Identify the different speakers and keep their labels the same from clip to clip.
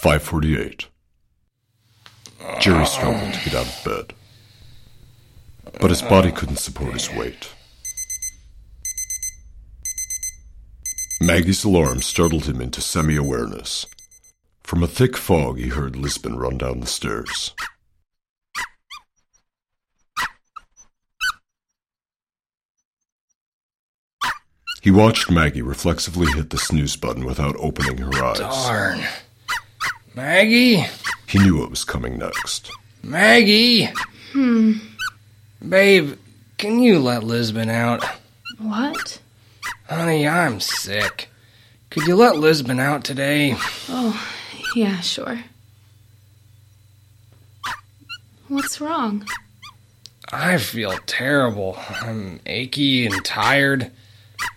Speaker 1: 548. Jerry struggled to get out of bed. But his body couldn't support his weight. Maggie's alarm startled him into semi awareness. From a thick fog, he heard Lisbon run down the stairs. He watched Maggie reflexively hit the snooze button without opening her eyes.
Speaker 2: Darn. Maggie?
Speaker 1: He knew what was coming next.
Speaker 2: Maggie?
Speaker 3: Hmm.
Speaker 2: Babe, can you let Lisbon out?
Speaker 3: What?
Speaker 2: Honey, I'm sick. Could you let Lisbon out today?
Speaker 3: Oh, yeah, sure. What's wrong?
Speaker 2: I feel terrible. I'm achy and tired.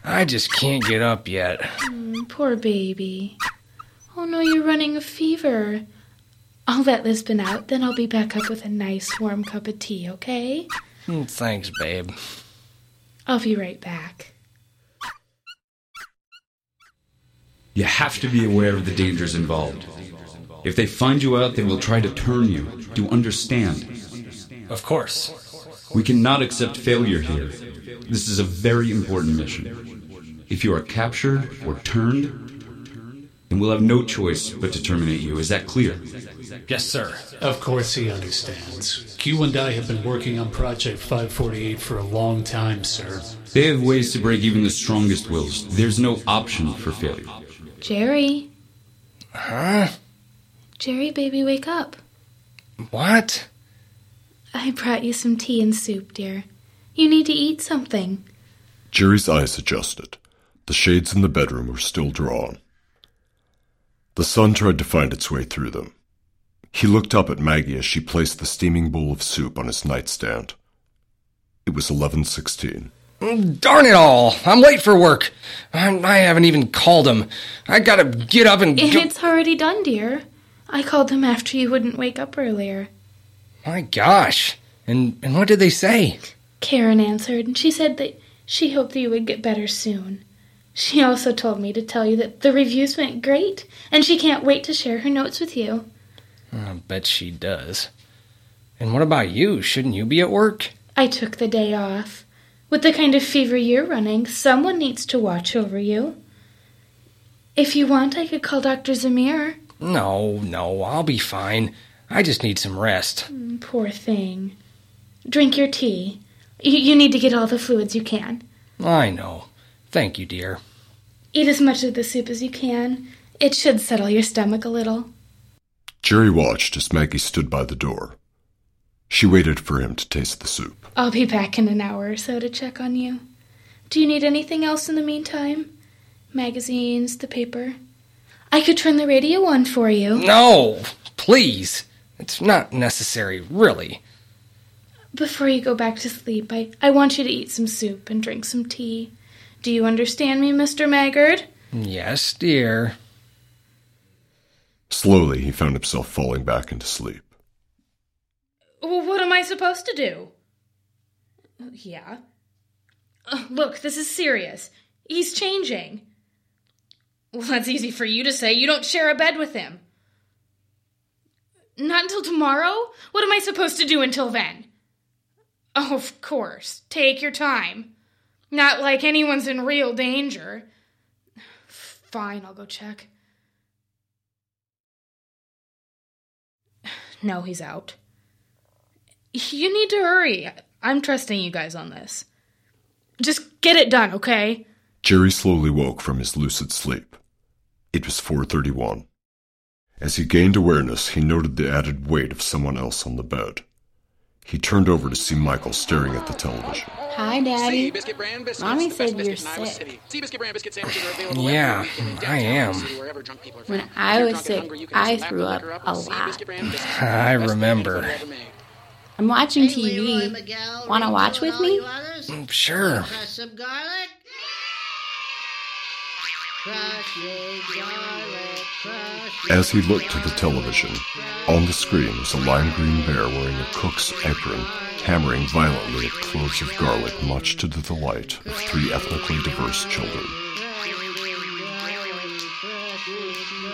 Speaker 2: I just can't get up yet.
Speaker 3: Mm, poor baby. Oh no, you're running a fever. I'll let Lisbon out, then I'll be back up with a nice warm cup of tea, okay?
Speaker 2: Mm, Thanks, babe.
Speaker 3: I'll be right back.
Speaker 4: You have to be aware of the dangers involved. If they find you out, they will try to turn you. Do you understand?
Speaker 2: Of course.
Speaker 4: We cannot accept failure here. This is a very important mission. If you are captured or turned, then we'll have no choice but to terminate you. Is that clear?
Speaker 2: Yes, sir.
Speaker 5: Of course he understands. Q and I have been working on Project 548 for a long time, sir.
Speaker 4: They have ways to break even the strongest wills. There's no option for failure.
Speaker 3: Jerry.
Speaker 2: Huh?
Speaker 3: Jerry, baby, wake up.
Speaker 2: What?
Speaker 3: I brought you some tea and soup, dear. You need to eat something.
Speaker 1: Jerry's eyes adjusted. The shades in the bedroom were still drawn. The sun tried to find its way through them. He looked up at Maggie as she placed the steaming bowl of soup on his nightstand. It was 11:16.
Speaker 2: Mm, Darn it all! I'm late for work. I, I haven't even called him. I gotta get up and. go-
Speaker 3: It's already done, dear. I called them after you wouldn't wake up earlier.
Speaker 2: My gosh! And and what did they say?
Speaker 3: Karen answered, and she said that she hoped that you would get better soon. She also told me to tell you that the reviews went great, and she can't wait to share her notes with you.
Speaker 2: I bet she does. And what about you? Shouldn't you be at work?
Speaker 3: I took the day off. With the kind of fever you're running, someone needs to watch over you. If you want, I could call Dr. Zamir.
Speaker 2: No, no, I'll be fine. I just need some rest.
Speaker 3: Mm, Poor thing. Drink your tea. You, you need to get all the fluids you can.
Speaker 2: I know. Thank you, dear.
Speaker 3: Eat as much of the soup as you can. It should settle your stomach a little.
Speaker 1: Jerry watched as Maggie stood by the door. She waited for him to taste the soup.
Speaker 3: I'll be back in an hour or so to check on you. Do you need anything else in the meantime? Magazines, the paper? I could turn the radio on for you.
Speaker 2: No, please. It's not necessary, really.
Speaker 3: Before you go back to sleep, I, I want you to eat some soup and drink some tea. Do you understand me, Mr. Maggard?
Speaker 2: Yes, dear.
Speaker 1: Slowly, he found himself falling back into sleep.
Speaker 3: Well, what am I supposed to do? Yeah. Uh, look, this is serious. He's changing. Well, that's easy for you to say. You don't share a bed with him. Not until tomorrow? What am I supposed to do until then? Oh, of course. Take your time. Not like anyone's in real danger. Fine, I'll go check. No, he's out. You need to hurry. I'm trusting you guys on this. Just get it done, okay?
Speaker 1: Jerry slowly woke from his lucid sleep. It was 4:31. As he gained awareness, he noted the added weight of someone else on the bed. He turned over to see Michael staring at the television.
Speaker 6: Hi, Daddy. Mommy said you're sick.
Speaker 2: Yeah, I am.
Speaker 6: When I was sick, I threw up a lot.
Speaker 2: I remember.
Speaker 6: I'm watching TV. Want to watch with me?
Speaker 2: Mm, sure.
Speaker 7: Crush some garlic. Crush your garlic.
Speaker 1: As he looked to the television, on the screen was a lime green bear wearing a cook's apron, hammering violently at cloves of garlic, much to the delight of three ethnically diverse children.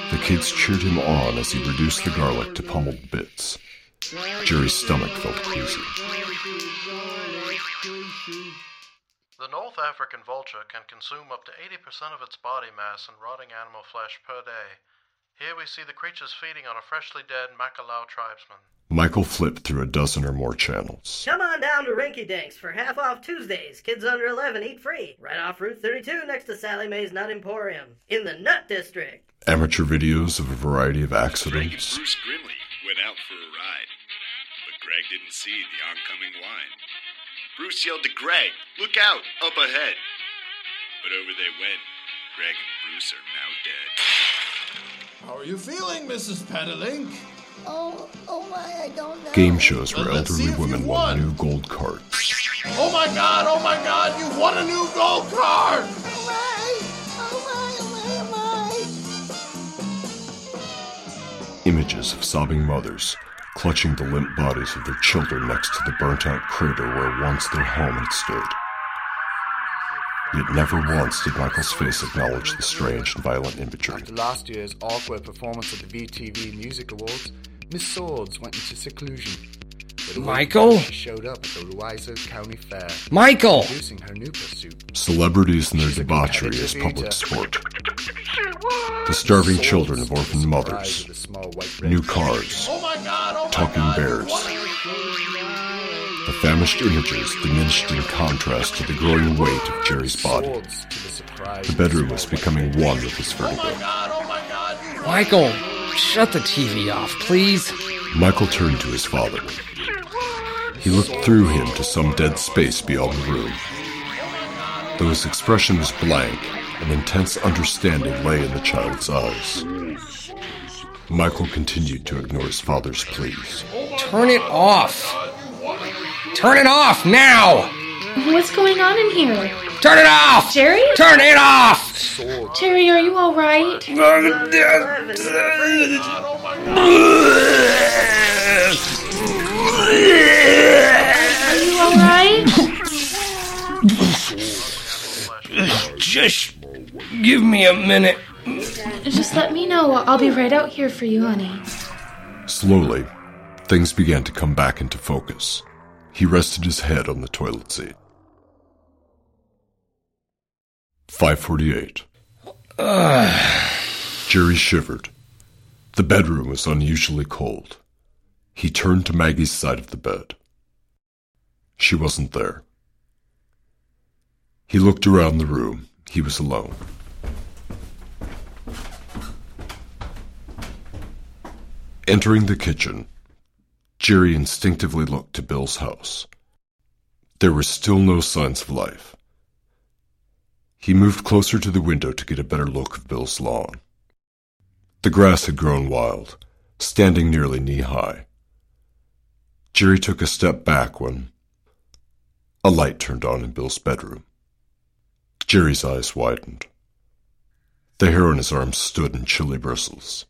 Speaker 1: The The kids cheered him on as he reduced the garlic to pummeled bits. Jerry's stomach felt queasy.
Speaker 8: The North African vulture can consume up to 80% of its body mass in rotting animal flesh per day. Here we see the creatures feeding on a freshly dead Makalau tribesman.
Speaker 1: Michael flipped through a dozen or more channels.
Speaker 7: Come on down to Rinky Dinks for half off Tuesdays. Kids under 11 eat free. Right off Route 32 next to Sally Mae's Nut Emporium. In the Nut District.
Speaker 1: Amateur videos of a variety of accidents,
Speaker 9: Bruce Grimley went out for a ride, but Greg didn't see the oncoming line. Bruce yelled to Greg, Look out, up ahead. But over they went. Greg and Bruce are now dead.
Speaker 10: How are you feeling, Mrs. Petalink?
Speaker 11: Oh, oh my, I don't know.
Speaker 1: game shows where
Speaker 10: Well, let's
Speaker 1: elderly women won
Speaker 10: won.
Speaker 1: new gold cards.
Speaker 10: Oh my god, oh my god, you've won a new gold card!
Speaker 11: Oh my, oh my, oh my, oh my.
Speaker 1: Images of sobbing mothers clutching the limp bodies of their children next to the burnt out crater where once their home had stood. Yet never once did Michael's face acknowledge the strange and violent imagery.
Speaker 12: After last year's awkward performance at the VTV Music Awards, Miss Swords went into seclusion. But
Speaker 2: Michael?
Speaker 12: She showed up at the Louisa County Fair.
Speaker 2: Michael!
Speaker 12: Introducing her new pursuit.
Speaker 1: Celebrities and their
Speaker 12: She's
Speaker 1: debauchery
Speaker 12: competitive
Speaker 1: as public sport. The starving
Speaker 12: Swords
Speaker 1: children of
Speaker 12: was
Speaker 1: orphan mothers.
Speaker 12: surprise of the small white bread
Speaker 1: New cars.
Speaker 10: Oh my god, oh my
Speaker 1: Talking
Speaker 10: god,
Speaker 1: bears.
Speaker 10: You've won a-
Speaker 1: The famished images diminished in contrast to the growing weight of Jerry's body.
Speaker 12: The surprise
Speaker 1: The
Speaker 12: of the
Speaker 1: bedroom was becoming one with his
Speaker 10: Oh my
Speaker 1: vertigo.
Speaker 10: god, oh my god,
Speaker 2: Michael, shut the TV off, please.
Speaker 1: Michael turned to his father. He looked through him to some dead space beyond the room. Though his expression was blank, an intense understanding lay in the child's eyes. Michael continued to ignore his father's pleas.
Speaker 2: Turn it off. Turn it off now!
Speaker 3: What's going on in here?
Speaker 2: Turn it off!
Speaker 3: Jerry?
Speaker 2: Turn it off!
Speaker 3: Jerry, are you all right? Are you all right?
Speaker 2: Just give me a minute.
Speaker 3: Just let me know. I'll be right out here for you, honey.
Speaker 1: Slowly, things began to come back into focus. He rested his head on the toilet seat. 548. Jerry shivered. The bedroom was unusually cold. He turned to Maggie's side of the bed. She wasn't there. He looked around the room. He was alone. Entering the kitchen, Jerry instinctively looked to Bill's house. There were still no signs of life. He moved closer to the window to get a better look of Bill's lawn. The grass had grown wild, standing nearly knee high. Jerry took a step back when a light turned on in Bill's bedroom. Jerry's eyes widened. The hair on his arms stood in chilly bristles.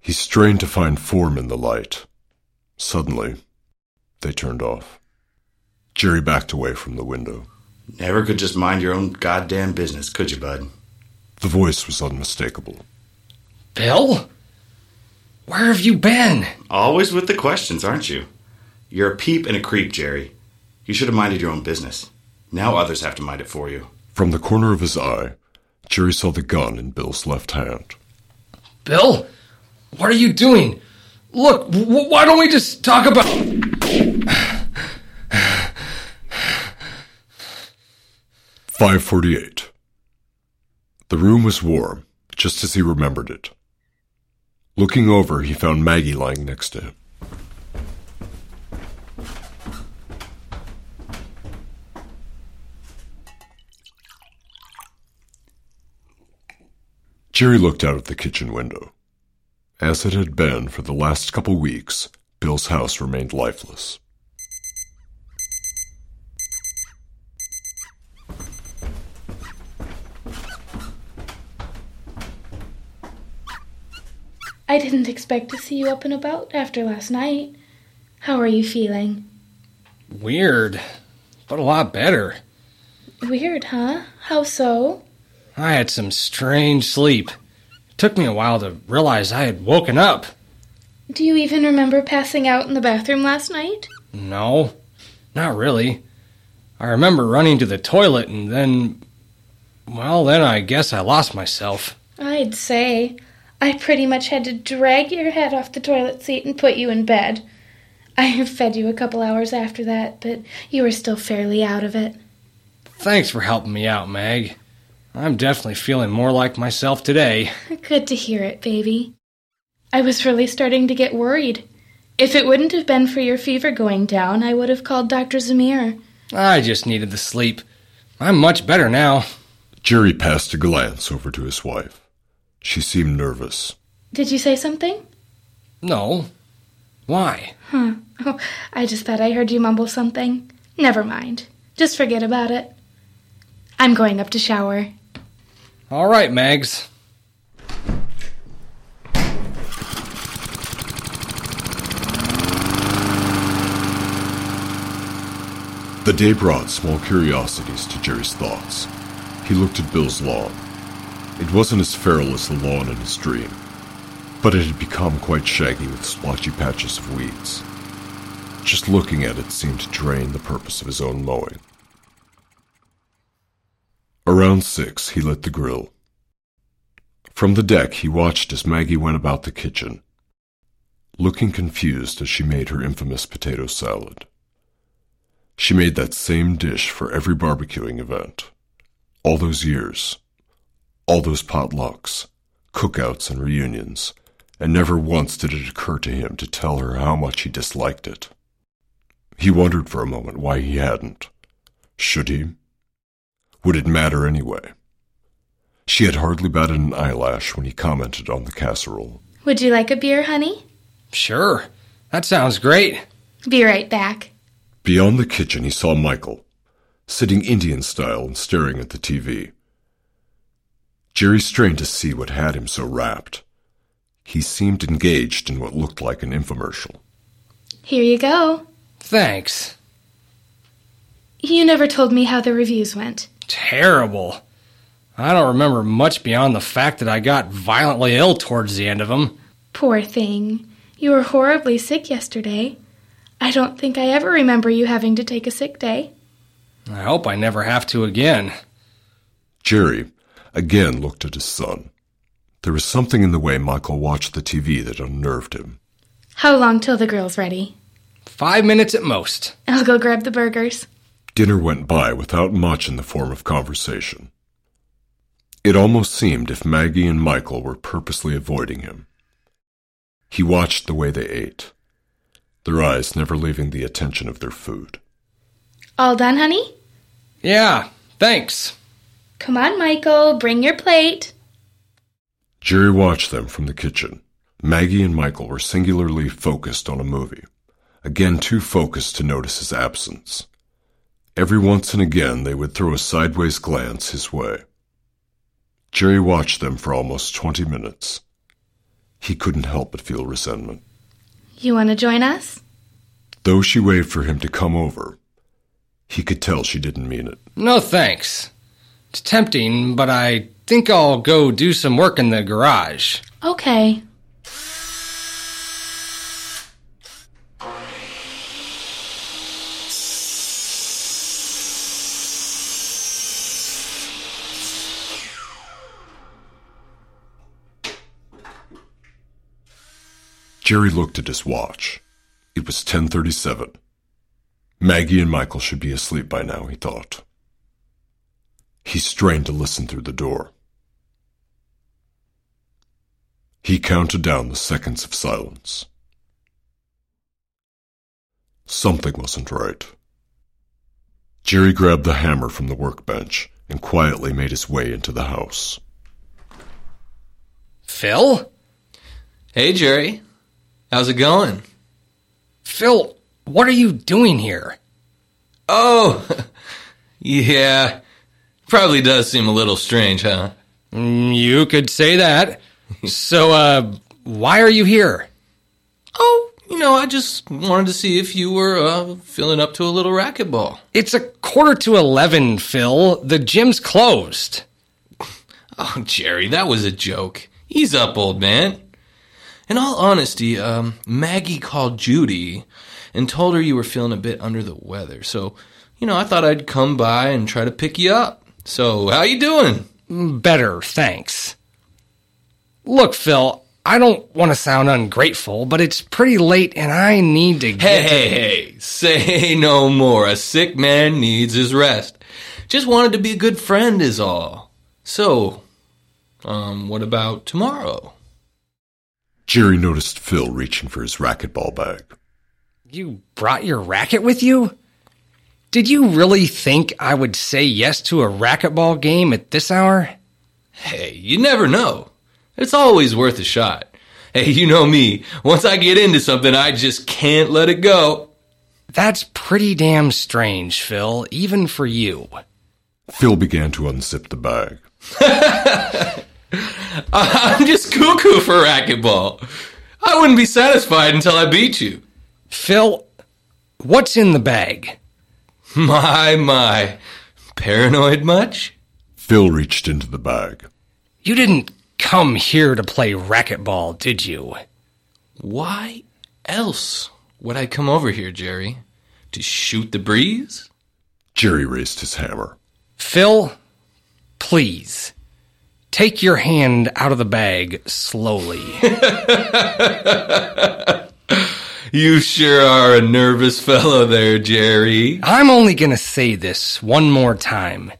Speaker 1: He strained to find form in the light. Suddenly, they turned off. Jerry backed away from the window.
Speaker 4: Never could just mind your own goddamn business, could you, bud?
Speaker 1: The voice was unmistakable.
Speaker 2: Bill? Where have you been?
Speaker 4: Always with the questions, aren't you? You're a peep and a creep, Jerry. You should have minded your own business. Now others have to mind it for you.
Speaker 1: From the corner of his eye, Jerry saw the gun in Bill's left hand.
Speaker 2: Bill? What are you doing? Look, w- why don't we just talk about.
Speaker 1: Five forty-eight. The room was warm, just as he remembered it. Looking over, he found Maggie lying next to him. Jerry looked out of the kitchen window. As it had been for the last couple weeks, Bill's house remained lifeless.
Speaker 3: I didn't expect to see you up and about after last night. How are you feeling?
Speaker 2: Weird, but a lot better.
Speaker 3: Weird, huh? How so?
Speaker 2: I had some strange sleep. Took me a while to realize I had woken up.
Speaker 3: Do you even remember passing out in the bathroom last night?
Speaker 2: No, not really. I remember running to the toilet and then. Well, then I guess I lost myself.
Speaker 3: I'd say. I pretty much had to drag your head off the toilet seat and put you in bed. I fed you a couple hours after that, but you were still fairly out of it.
Speaker 2: Thanks for helping me out, Mag. I'm definitely feeling more like myself today.
Speaker 3: Good to hear it, baby. I was really starting to get worried. If it wouldn't have been for your fever going down, I would have called Dr. Zamir.
Speaker 2: I just needed the sleep. I'm much better now.
Speaker 1: Jerry passed a glance over to his wife. She seemed nervous.
Speaker 3: Did you say something?
Speaker 2: No. Why?
Speaker 3: Huh. Oh, I just thought I heard you mumble something. Never mind. Just forget about it. I'm going up to shower.
Speaker 2: All right, Mags.
Speaker 1: The day brought small curiosities to Jerry's thoughts. He looked at Bill's lawn. It wasn't as feral as the lawn in his dream, but it had become quite shaggy with splotchy patches of weeds. Just looking at it seemed to drain the purpose of his own mowing. Around six, he lit the grill. From the deck, he watched as Maggie went about the kitchen, looking confused as she made her infamous potato salad. She made that same dish for every barbecuing event. All those years. All those potlucks, cookouts, and reunions, and never once did it occur to him to tell her how much he disliked it. He wondered for a moment why he hadn't. Should he? Would it matter anyway? She had hardly batted an eyelash when he commented on the casserole.
Speaker 3: Would you like a beer, honey?
Speaker 2: Sure. That sounds great.
Speaker 3: Be right back.
Speaker 1: Beyond the kitchen, he saw Michael, sitting Indian style and staring at the TV. Jerry strained to see what had him so rapt. He seemed engaged in what looked like an infomercial.
Speaker 3: Here you go.
Speaker 2: Thanks.
Speaker 3: You never told me how the reviews went.
Speaker 2: Terrible. I don't remember much beyond the fact that I got violently ill towards the end of them.
Speaker 3: Poor thing. You were horribly sick yesterday. I don't think I ever remember you having to take a sick day.
Speaker 2: I hope I never have to again.
Speaker 1: Jerry again looked at his son. There was something in the way Michael watched the TV that unnerved him.
Speaker 3: How long till the grill's ready?
Speaker 2: Five minutes at most.
Speaker 3: I'll go grab the burgers.
Speaker 1: Dinner went by without much in the form of conversation. It almost seemed if Maggie and Michael were purposely avoiding him. He watched the way they ate, their eyes never leaving the attention of their food.
Speaker 3: All done, honey?
Speaker 2: Yeah, thanks.
Speaker 3: Come on, Michael, bring your plate.
Speaker 1: Jerry watched them from the kitchen. Maggie and Michael were singularly focused on a movie, again too focused to notice his absence. Every once and again they would throw a sideways glance his way. Jerry watched them for almost twenty minutes. He couldn't help but feel resentment.
Speaker 3: You want to join us?
Speaker 1: Though she waved for him to come over, he could tell she didn't mean it.
Speaker 2: No thanks. It's tempting, but I think I'll go do some work in the garage.
Speaker 3: Okay.
Speaker 1: Jerry looked at his watch. It was 1037. Maggie and Michael should be asleep by now, he thought. He strained to listen through the door. He counted down the seconds of silence. Something wasn't right. Jerry grabbed the hammer from the workbench and quietly made his way into the house.
Speaker 2: Phil?
Speaker 13: Hey, Jerry. How's it going?
Speaker 2: Phil, what are you doing here?
Speaker 13: Oh, yeah. Probably does seem a little strange, huh?
Speaker 2: You could say that. so, uh, why are you here?
Speaker 13: Oh, you know, I just wanted to see if you were uh, filling up to a little racquetball.
Speaker 2: It's a quarter to eleven, Phil. The gym's closed.
Speaker 13: Oh, Jerry, that was a joke. He's up, old man. In all honesty, um, Maggie called Judy and told her you were feeling a bit under the weather. So, you know, I thought I'd come by and try to pick you up. So, how you doing?
Speaker 2: Better, thanks. Look, Phil, I don't want to sound ungrateful, but it's pretty late and I need to get.
Speaker 13: Hey, hey, hey, say no more. A sick man needs his rest. Just wanted to be a good friend, is all. So, um, what about tomorrow?
Speaker 1: Jerry noticed Phil reaching for his racquetball bag.
Speaker 2: You brought your racket with you? Did you really think I would say yes to a racquetball game at this hour?
Speaker 13: Hey, you never know. It's always worth a shot. Hey, you know me. Once I get into something, I just can't let it go.
Speaker 2: That's pretty damn strange, Phil, even for you.
Speaker 1: Phil began to unzip the bag.
Speaker 13: I'm just cuckoo for racquetball. I wouldn't be satisfied until I beat you.
Speaker 2: Phil, what's in the bag?
Speaker 13: My, my. Paranoid much?
Speaker 1: Phil reached into the bag.
Speaker 2: You didn't come here to play racquetball, did you?
Speaker 13: Why else would I come over here, Jerry? To shoot the breeze?
Speaker 1: Jerry raised his hammer.
Speaker 2: Phil, please. Take your hand out of the bag slowly.
Speaker 13: you sure are a nervous fellow there, Jerry.
Speaker 2: I'm only gonna say this one more time.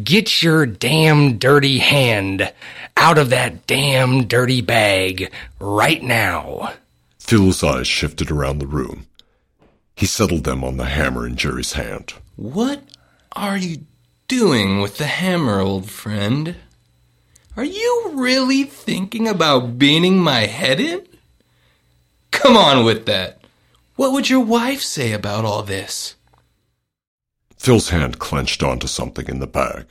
Speaker 2: Get your damn dirty hand out of that damn dirty bag right now.
Speaker 1: Phil's eyes shifted around the room. He settled them on the hammer in Jerry's hand.
Speaker 13: What are you doing with the hammer, old friend? Are you really thinking about beating my head in? Come on with that. What would your wife say about all this?
Speaker 1: Phil's hand clenched onto something in the bag.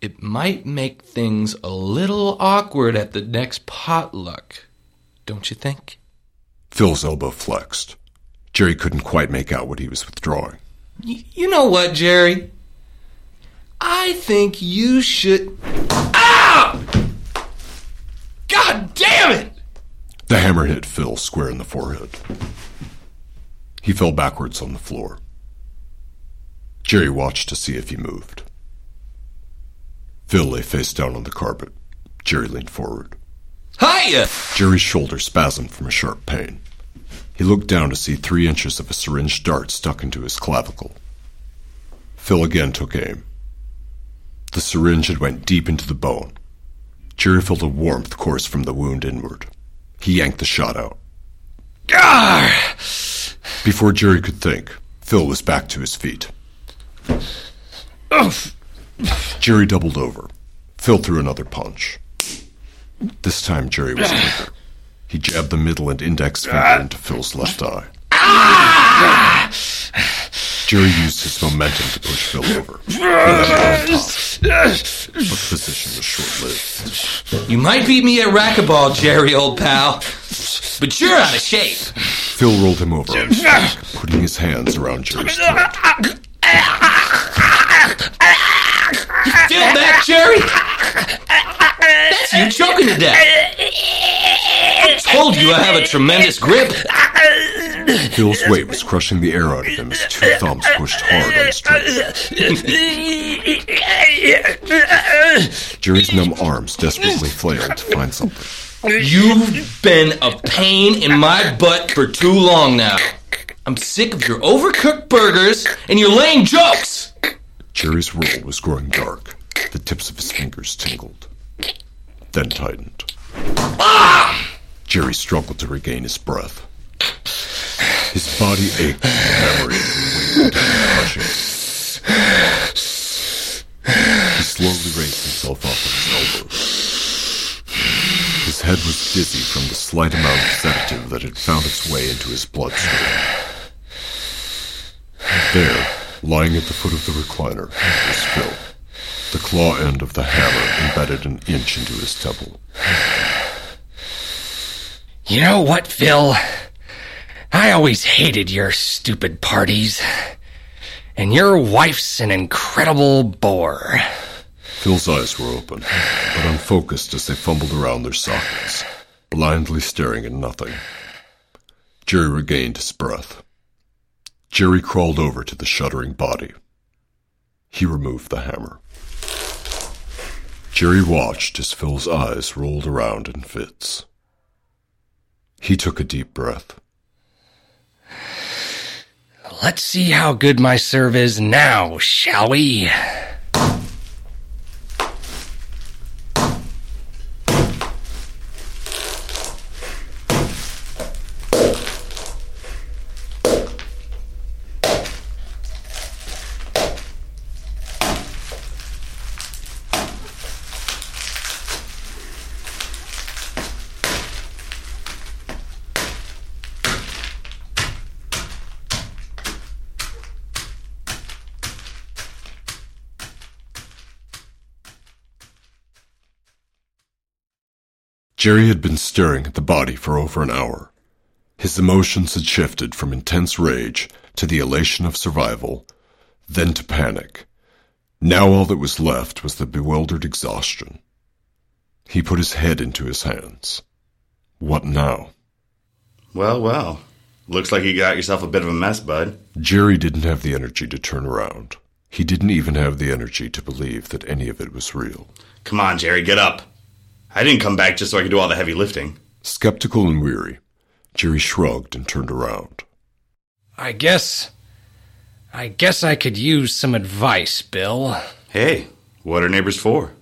Speaker 13: It might make things a little awkward at the next potluck, don't you think?
Speaker 1: Phil's elbow flexed. Jerry couldn't quite make out what he was withdrawing.
Speaker 13: Y- you know what, Jerry? I think you should. Ah! God damn it!
Speaker 1: The hammer hit Phil square in the forehead. He fell backwards on the floor. Jerry watched to see if he moved. Phil lay face down on the carpet. Jerry leaned forward.
Speaker 13: Hiya!
Speaker 1: Jerry's shoulder spasmed from a sharp pain. He looked down to see three inches of a syringe dart stuck into his clavicle. Phil again took aim. The syringe had went deep into the bone. Jerry felt a warmth course from the wound inward. He yanked the shot out.
Speaker 2: Gah!
Speaker 1: Before Jerry could think, Phil was back to his feet. Jerry doubled over. Phil threw another punch. This time Jerry was quicker. He jabbed the middle and index finger ah! into Phil's left eye. Ah! Jerry used his momentum to push Phil over. He landed on top, but the position was short-lived.
Speaker 13: You might beat me at racquetball, Jerry, old pal, but you're out of shape.
Speaker 1: Phil rolled him over on his back, putting his hands around Jerry's throat.
Speaker 13: You feel that, Jerry? That's you choking to death. I told you I have a tremendous grip.
Speaker 1: Phil's weight was crushing the air out of him as two thumbs pushed hard on his trigger. Jerry's numb arms desperately flailed to find something.
Speaker 13: You've been a pain in my butt for too long now. I'm sick of your overcooked burgers and your lame jokes.
Speaker 1: Jerry's world was growing dark. The tips of his fingers tingled, then tightened. Jerry struggled to regain his breath. His body ached memory. He slowly raised himself up his elbows. His head was dizzy from the slight amount of sedative that had found its way into his bloodstream. There, lying at the foot of the recliner, was Phil, claw end of the hammer embedded an inch into his temple.
Speaker 2: You know what, Phil? I always hated your stupid parties. And your wife's an incredible bore.
Speaker 1: Phil's eyes were open, but unfocused as they fumbled around their sockets, blindly staring at nothing. Jerry regained his breath. Jerry crawled over to the shuddering body. He removed the hammer. Jerry watched as Phil's eyes rolled around in fits. He took a deep breath.
Speaker 2: Let's see how good my serve is now, shall we?
Speaker 1: Jerry had been staring at the body for over an hour. His emotions had shifted from intense rage to the elation of survival, then to panic. Now all that was left was the bewildered exhaustion. He put his head into his hands. What now?
Speaker 14: Well, well. Looks like you got yourself a bit of a mess, bud.
Speaker 1: Jerry didn't have the energy to turn around. He didn't even have the energy to believe that any of it was real.
Speaker 14: Come on, Jerry, get up. I didn't come back just so I could do all the heavy lifting.
Speaker 1: Skeptical and weary, Jerry shrugged and turned around.
Speaker 2: I guess. I guess I could use some advice, Bill.
Speaker 14: Hey, what are neighbors for?